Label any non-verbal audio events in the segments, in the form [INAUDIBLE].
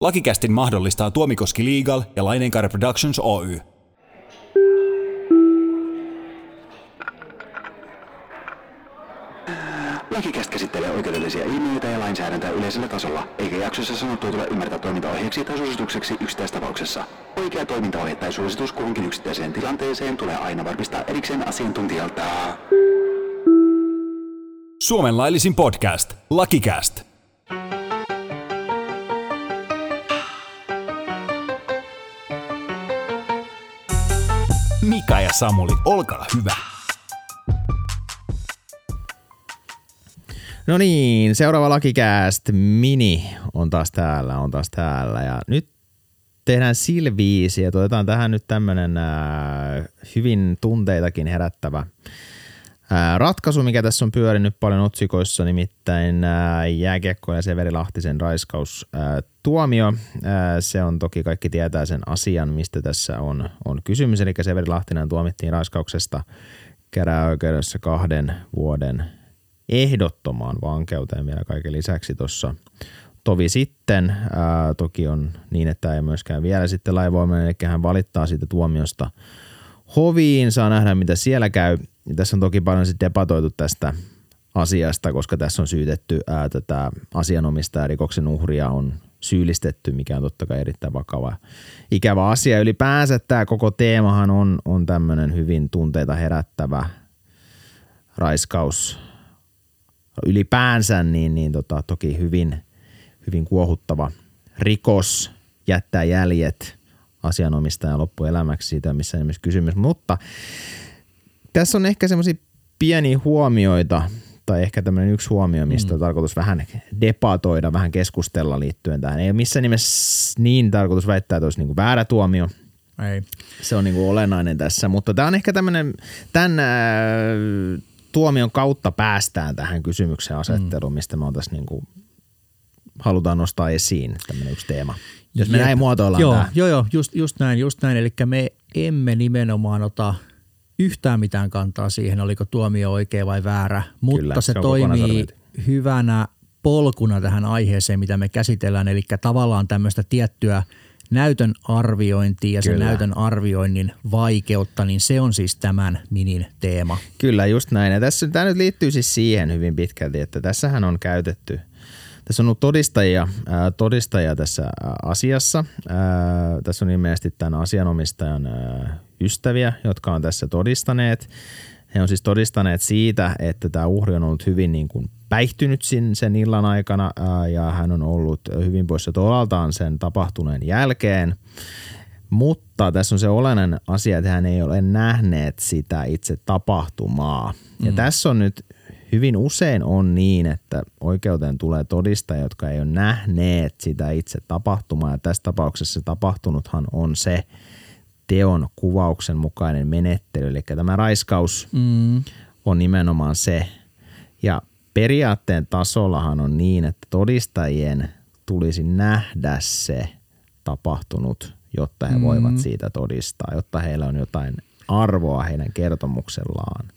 Lakikästin mahdollistaa Tuomikoski Legal ja Laineenkaari Productions Oy. Lakikäst käsittelee oikeudellisia ilmiöitä ja lainsäädäntöä yleisellä tasolla, eikä jaksossa sanottua tule ymmärtää toimintaohjeeksi tai suositukseksi yksittäistapauksessa. Oikea toimintaohje tai suositus kuhunkin yksittäiseen tilanteeseen tulee aina varmistaa erikseen asiantuntijalta. Suomen laillisin podcast, Lakikäst. Samuli, olkaa hyvä. No niin, seuraava lakikääst mini on taas täällä, on taas täällä. Ja nyt tehdään silviisi ja otetaan tähän nyt tämmönen äh, hyvin tunteitakin herättävä ää, ratkaisu, mikä tässä on pyörinyt paljon otsikoissa, nimittäin ää, jääkiekko ja Severi Lahtisen raiskaustuomio. Se on toki kaikki tietää sen asian, mistä tässä on, on kysymys, eli Severi Lahtinen tuomittiin raiskauksesta käräjäoikeudessa kahden vuoden ehdottomaan vankeuteen vielä kaiken lisäksi tuossa tovi sitten. Ää, toki on niin, että ei myöskään vielä sitten laivoimainen, eli hän valittaa siitä tuomiosta hoviin, saa nähdä mitä siellä käy. Ja tässä on toki paljon sitten debatoitu tästä asiasta, koska tässä on syytetty ää, tätä asianomista rikoksen uhria on syyllistetty, mikä on totta kai erittäin vakava ikävä asia. Ylipäänsä tämä koko teemahan on, on tämmöinen hyvin tunteita herättävä raiskaus ylipäänsä, niin, niin tota, toki hyvin, hyvin kuohuttava rikos jättää jäljet asianomistajan loppuelämäksi siitä, missä nimessä kysymys. Mutta tässä on ehkä semmoisia pieniä huomioita, tai ehkä tämmöinen yksi huomio, mistä mm. tarkoitus vähän debatoida, vähän keskustella liittyen tähän. Ei ole missään nimessä niin tarkoitus väittää, että olisi niin kuin väärä tuomio. Ei. Se on niin kuin olennainen tässä, mutta tämä on ehkä tämmöinen, tämän äh, tuomion kautta päästään tähän kysymyksen asetteluun, mm. mistä me on tässä niin kuin halutaan nostaa esiin tämmöinen yksi teema. Jos me Jep. näin muotoillaan joo, tämä. Joo, joo, just, just näin, just näin. Eli me emme nimenomaan ota yhtään mitään kantaa siihen, oliko tuomio oikea vai väärä, mutta Kyllä, se, se toimii hyvänä polkuna tähän aiheeseen, mitä me käsitellään, eli tavallaan tämmöistä tiettyä näytön arviointia ja sen näytön arvioinnin vaikeutta, niin se on siis tämän minin teema. Kyllä, just näin. Ja tässä, tämä nyt liittyy siis siihen hyvin pitkälti, että tässähän on käytetty – tässä on ollut todistajia, todistajia tässä asiassa. Tässä on ilmeisesti tämän asianomistajan ystäviä, jotka on tässä todistaneet. He on siis todistaneet siitä, että tämä uhri on ollut hyvin niin kuin päihtynyt sen, sen illan aikana ja hän on ollut hyvin poissa tolaltaan sen tapahtuneen jälkeen. Mutta tässä on se olennainen asia, että hän ei ole nähneet sitä itse tapahtumaa. Ja mm. tässä on nyt hyvin usein on niin, että oikeuteen tulee todistajia, jotka ei ole nähneet sitä itse tapahtumaa. Ja tässä tapauksessa tapahtunuthan on se teon kuvauksen mukainen menettely. Eli tämä raiskaus mm. on nimenomaan se. Ja periaatteen tasollahan on niin, että todistajien tulisi nähdä se tapahtunut, jotta he mm. voivat siitä todistaa, jotta heillä on jotain arvoa heidän kertomuksellaan.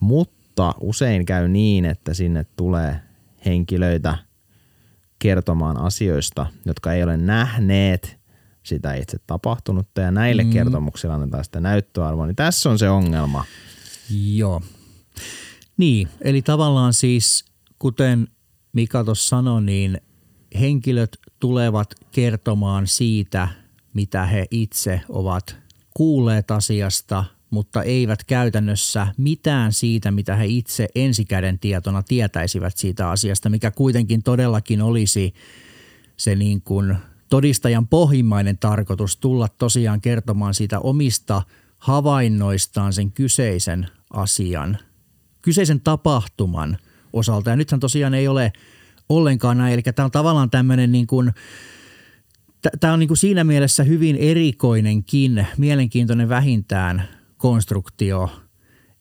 Mutta mutta usein käy niin, että sinne tulee henkilöitä kertomaan asioista, jotka ei ole nähneet sitä itse tapahtunutta ja näille mm. kertomuksille annetaan sitä näyttöarvoa, niin tässä on se ongelma. Joo. Niin, eli tavallaan siis, kuten Mika tuossa sanoi, niin henkilöt tulevat kertomaan siitä, mitä he itse ovat kuulleet asiasta, mutta eivät käytännössä mitään siitä, mitä he itse ensikäden tietona tietäisivät siitä asiasta, mikä kuitenkin todellakin olisi se niin kuin todistajan pohjimmainen tarkoitus tulla tosiaan kertomaan siitä omista havainnoistaan sen kyseisen asian, kyseisen tapahtuman osalta. Ja nythän tosiaan ei ole ollenkaan näin, eli tämä on tavallaan tämmöinen niin kuin – Tämä on niin kuin siinä mielessä hyvin erikoinenkin, mielenkiintoinen vähintään konstruktio.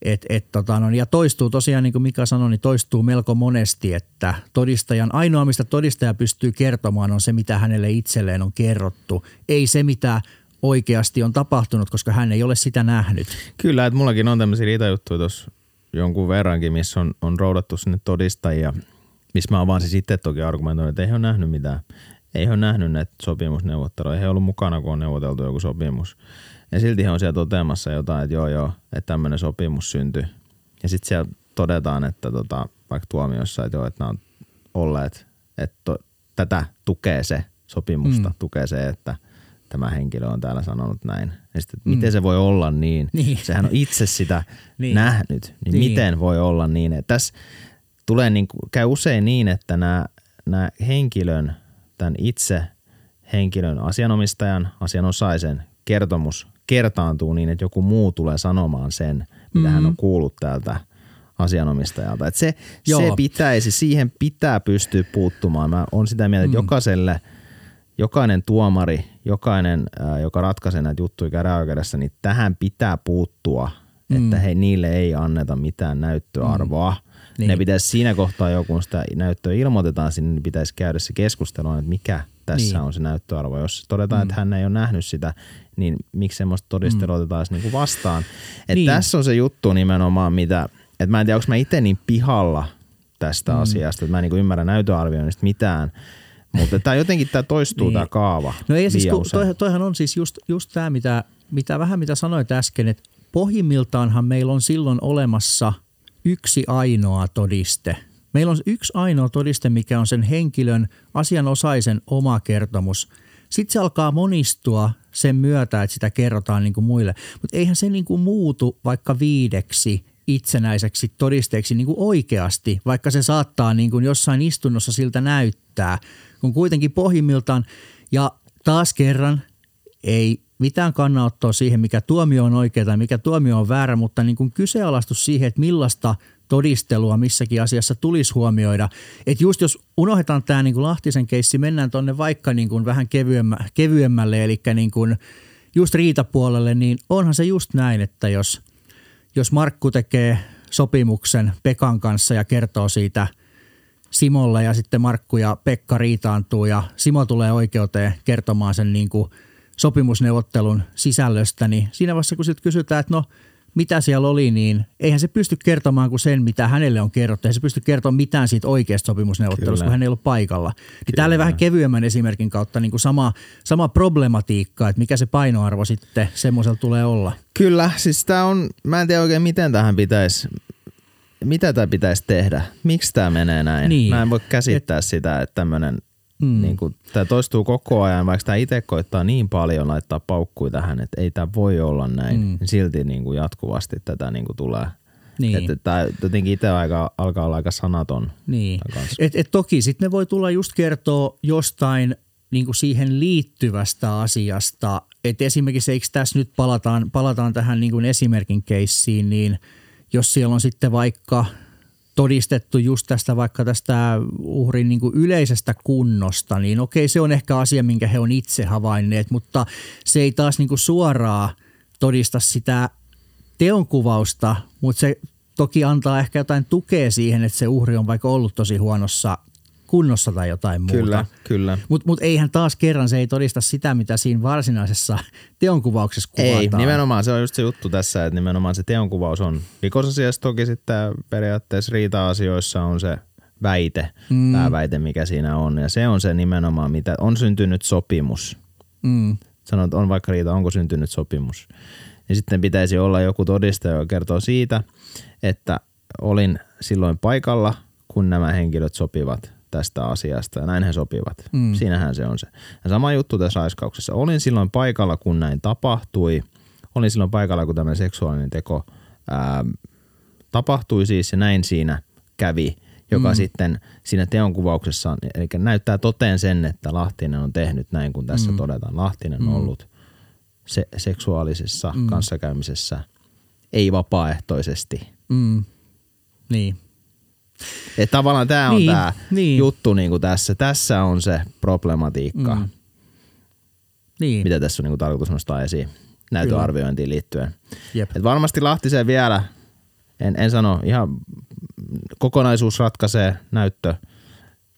Et, et, tota, no, ja toistuu tosiaan, niin kuin Mika sanoi, niin toistuu melko monesti, että todistajan, ainoa mistä todistaja pystyy kertomaan on se, mitä hänelle itselleen on kerrottu. Ei se, mitä oikeasti on tapahtunut, koska hän ei ole sitä nähnyt. Kyllä, että mullakin on tämmöisiä riitajuttuja tuossa jonkun verrankin, missä on, on roudattu sinne todistajia, missä mä oon vaan siis itse toki argumentoinut, että ei ole nähnyt mitään Ei ole nähnyt näitä sopimusneuvotteluja. He on ollut mukana, kun on neuvoteltu joku sopimus. Ja silti he on siellä toteamassa jotain, että joo joo, että tämmöinen sopimus syntyi. Ja sitten siellä todetaan, että tota, vaikka tuomiossa, että joo, että nämä on olleet, että to, tätä tukee se sopimusta, mm. tukee se, että tämä henkilö on täällä sanonut näin. Ja sitten, että mm. miten se voi olla niin? Niin. Sehän on itse sitä [LAUGHS] Niin. nähnyt. Niin, Niin. miten voi olla niin? Että tässä tulee niin, käy usein niin, että nämä, nämä henkilön, tämän itse henkilön asianomistajan, asianosaisen kertomus kertaantuu niin, että joku muu tulee sanomaan sen, mitä mm. hän on kuullut täältä asianomistajalta. Et se, Joo. se pitäisi, siihen pitää pystyä puuttumaan. Mä on sitä mieltä, että jokaiselle, jokainen tuomari, jokainen, ää, joka ratkaisee näitä juttuja käräjäoikeudessa, niin tähän pitää puuttua, että he, niille ei anneta mitään näyttöarvoa. Niin. Ne pitäisi siinä kohtaa joku, kun sitä näyttöä ilmoitetaan sinne, niin pitäisi käydä se keskustelu, että mikä tässä Niin. on se näyttöarvo. Jos todetaan, mm. että hän ei ole nähnyt sitä, niin miksi semmoista todistelua otetaan edes niinku vastaan. Et Niin. Tässä on se juttu nimenomaan, mitä, että mä en tiedä, onko mä itse niin pihalla tästä mm. asiasta, että mä en niinku ymmärrä näytöarvioinnista mitään, mutta tämä jotenkin tämä toistuu Niin. tämä kaava No ei siis, kun, toihan, toihan on siis just, just tämä, mitä, mitä vähän mitä sanoit äsken, että pohjimmiltaanhan meillä on silloin olemassa yksi ainoa todiste. Meillä on yksi ainoa todiste, mikä on sen henkilön asianosaisen oma kertomus. Sitten se alkaa monistua sen myötä, että sitä kerrotaan niin kuin muille. Mutta eihän se niin kuin muutu vaikka viideksi itsenäiseksi todisteeksi niin kuin oikeasti, vaikka se saattaa niin kuin jossain istunnossa siltä näyttää, kun kuitenkin pohjimmiltaan, ja taas kerran ei mitään kannanottoa siihen, mikä tuomio on oikea tai mikä tuomio on väärä, mutta niin kuin kyseenalaistus siihen, että millaista todistelua missäkin asiassa tulisi huomioida. Että just jos unohdetaan tämä niin kuin Lahtisen keissi, mennään tuonne vaikka niin kuin vähän kevyemmä, kevyemmälle, eli niin kuin just riitapuolelle, niin onhan se just näin, että jos, jos Markku tekee sopimuksen Pekan kanssa ja kertoo siitä Simolle ja sitten Markku ja Pekka riitaantuu ja Simo tulee oikeuteen kertomaan sen niin kuin sopimusneuvottelun sisällöstä, niin siinä vaiheessa kun sitten kysytään, että no mitä siellä oli, niin eihän se pysty kertomaan kuin sen, mitä hänelle on kerrottu. Eihän se pysty kertomaan mitään siitä oikeasta sopimusneuvottelusta, Kyllä. kun hän ei ollut paikalla. Niin täällä vähän kevyemmän esimerkin kautta niin kuin sama, sama problematiikka, että mikä se painoarvo sitten semmoisella tulee olla. Kyllä, siis tämä on, mä en tiedä oikein miten tähän pitäisi, mitä tämä pitäisi tehdä, miksi tämä menee näin. Niin. Mä en voi käsittää Et, sitä, että tämmöinen, mm. niin tämä toistuu koko ajan, vaikka tämä itse koittaa niin paljon laittaa paukkuja tähän, että ei tämä voi olla näin, mm. niin silti niin kuin jatkuvasti tätä niin kuin tulee. Niin. Että tämä jotenkin itse aika, alkaa olla aika sanaton. Niin. Et, et toki sitten ne voi tulla just kertoa jostain niin kuin siihen liittyvästä asiasta. Et esimerkiksi eikö tässä nyt palataan, palataan tähän niin kuin esimerkin keissiin, niin jos siellä on sitten vaikka todistettu just tästä vaikka tästä uhrin niin kuin yleisestä kunnosta, niin okei se on ehkä asia, minkä he on itse havainneet, mutta se ei taas niin kuin suoraan todista sitä teonkuvausta, mutta se toki antaa ehkä jotain tukea siihen, että se uhri on vaikka ollut tosi huonossa kunnossa tai jotain muuta. Kyllä, kyllä. Mutta mut eihän taas kerran se ei todista sitä, mitä siinä varsinaisessa teonkuvauksessa kuvataan. Ei, nimenomaan se on just se juttu tässä, että nimenomaan se teonkuvaus on rikosasiassa toki sitten periaatteessa riita-asioissa on se väite, mm. pääväite, mikä siinä on. Ja se on se nimenomaan, mitä on syntynyt sopimus. Mm. Sanot, että on vaikka riita, onko syntynyt sopimus. Ja sitten pitäisi olla joku todiste, joka kertoo siitä, että olin silloin paikalla, kun nämä henkilöt sopivat tästä asiasta ja näin he sopivat. Mm. Siinähän se on se. Ja sama juttu tässä raiskauksessa. Olin silloin paikalla, kun näin tapahtui. Olin silloin paikalla, kun tämä seksuaalinen teko ää, tapahtui siis ja näin siinä kävi, joka mm. sitten siinä teonkuvauksessa, eli näyttää toteen sen, että Lahtinen on tehnyt näin, kun tässä mm. todetaan. Lahtinen on ollut se, seksuaalisessa mm. kanssakäymisessä ei vapaaehtoisesti. Mm. Niin. Et tavallaan tämä on Niin, tämä niin. juttu niinku tässä. Tässä on se problematiikka, mm. Niin. mitä tässä on niinku tarkoitus nostaa esiin näytöarviointiin liittyen. Jep. Et varmasti Lahtiseen vielä, en, en sano, ihan kokonaisuus ratkaisee näyttö.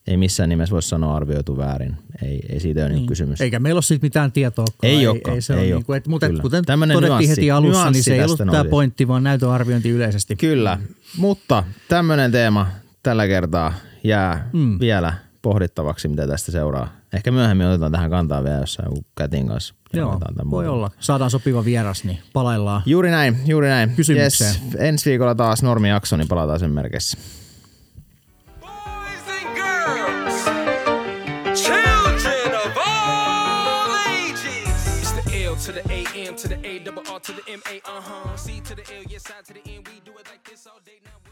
Ei missään nimessä voi sanoa arvioitu väärin. Ei, ei siitä ole niin. kysymys. Eikä meillä ole siitä mitään tietoa. Ei olekaan, Ei, se ei ole ole. niin kuin, et, mutta et, kuten Tämmönen todettiin nyanssi- heti alussa, niin nyanssi se ei ollut tämä pointti, vaan näytöarviointi yleisesti. Kyllä, mutta tämmöinen teema tällä kertaa jää mm. vielä pohdittavaksi, mitä tästä seuraa Ehkä myöhemmin otetaan tähän kantaa vielä jossain joku kätin kanssa. Joo, voi olla. Saadaan sopiva vieras, niin palaillaan. Juuri näin, juuri näin. Kysymykseen. Yes, ensi viikolla taas normijakso, niin palataan sen merkeissä. To the A double R to the M A, uh huh. C to the L, yes, I to the N. We do it like this all day now.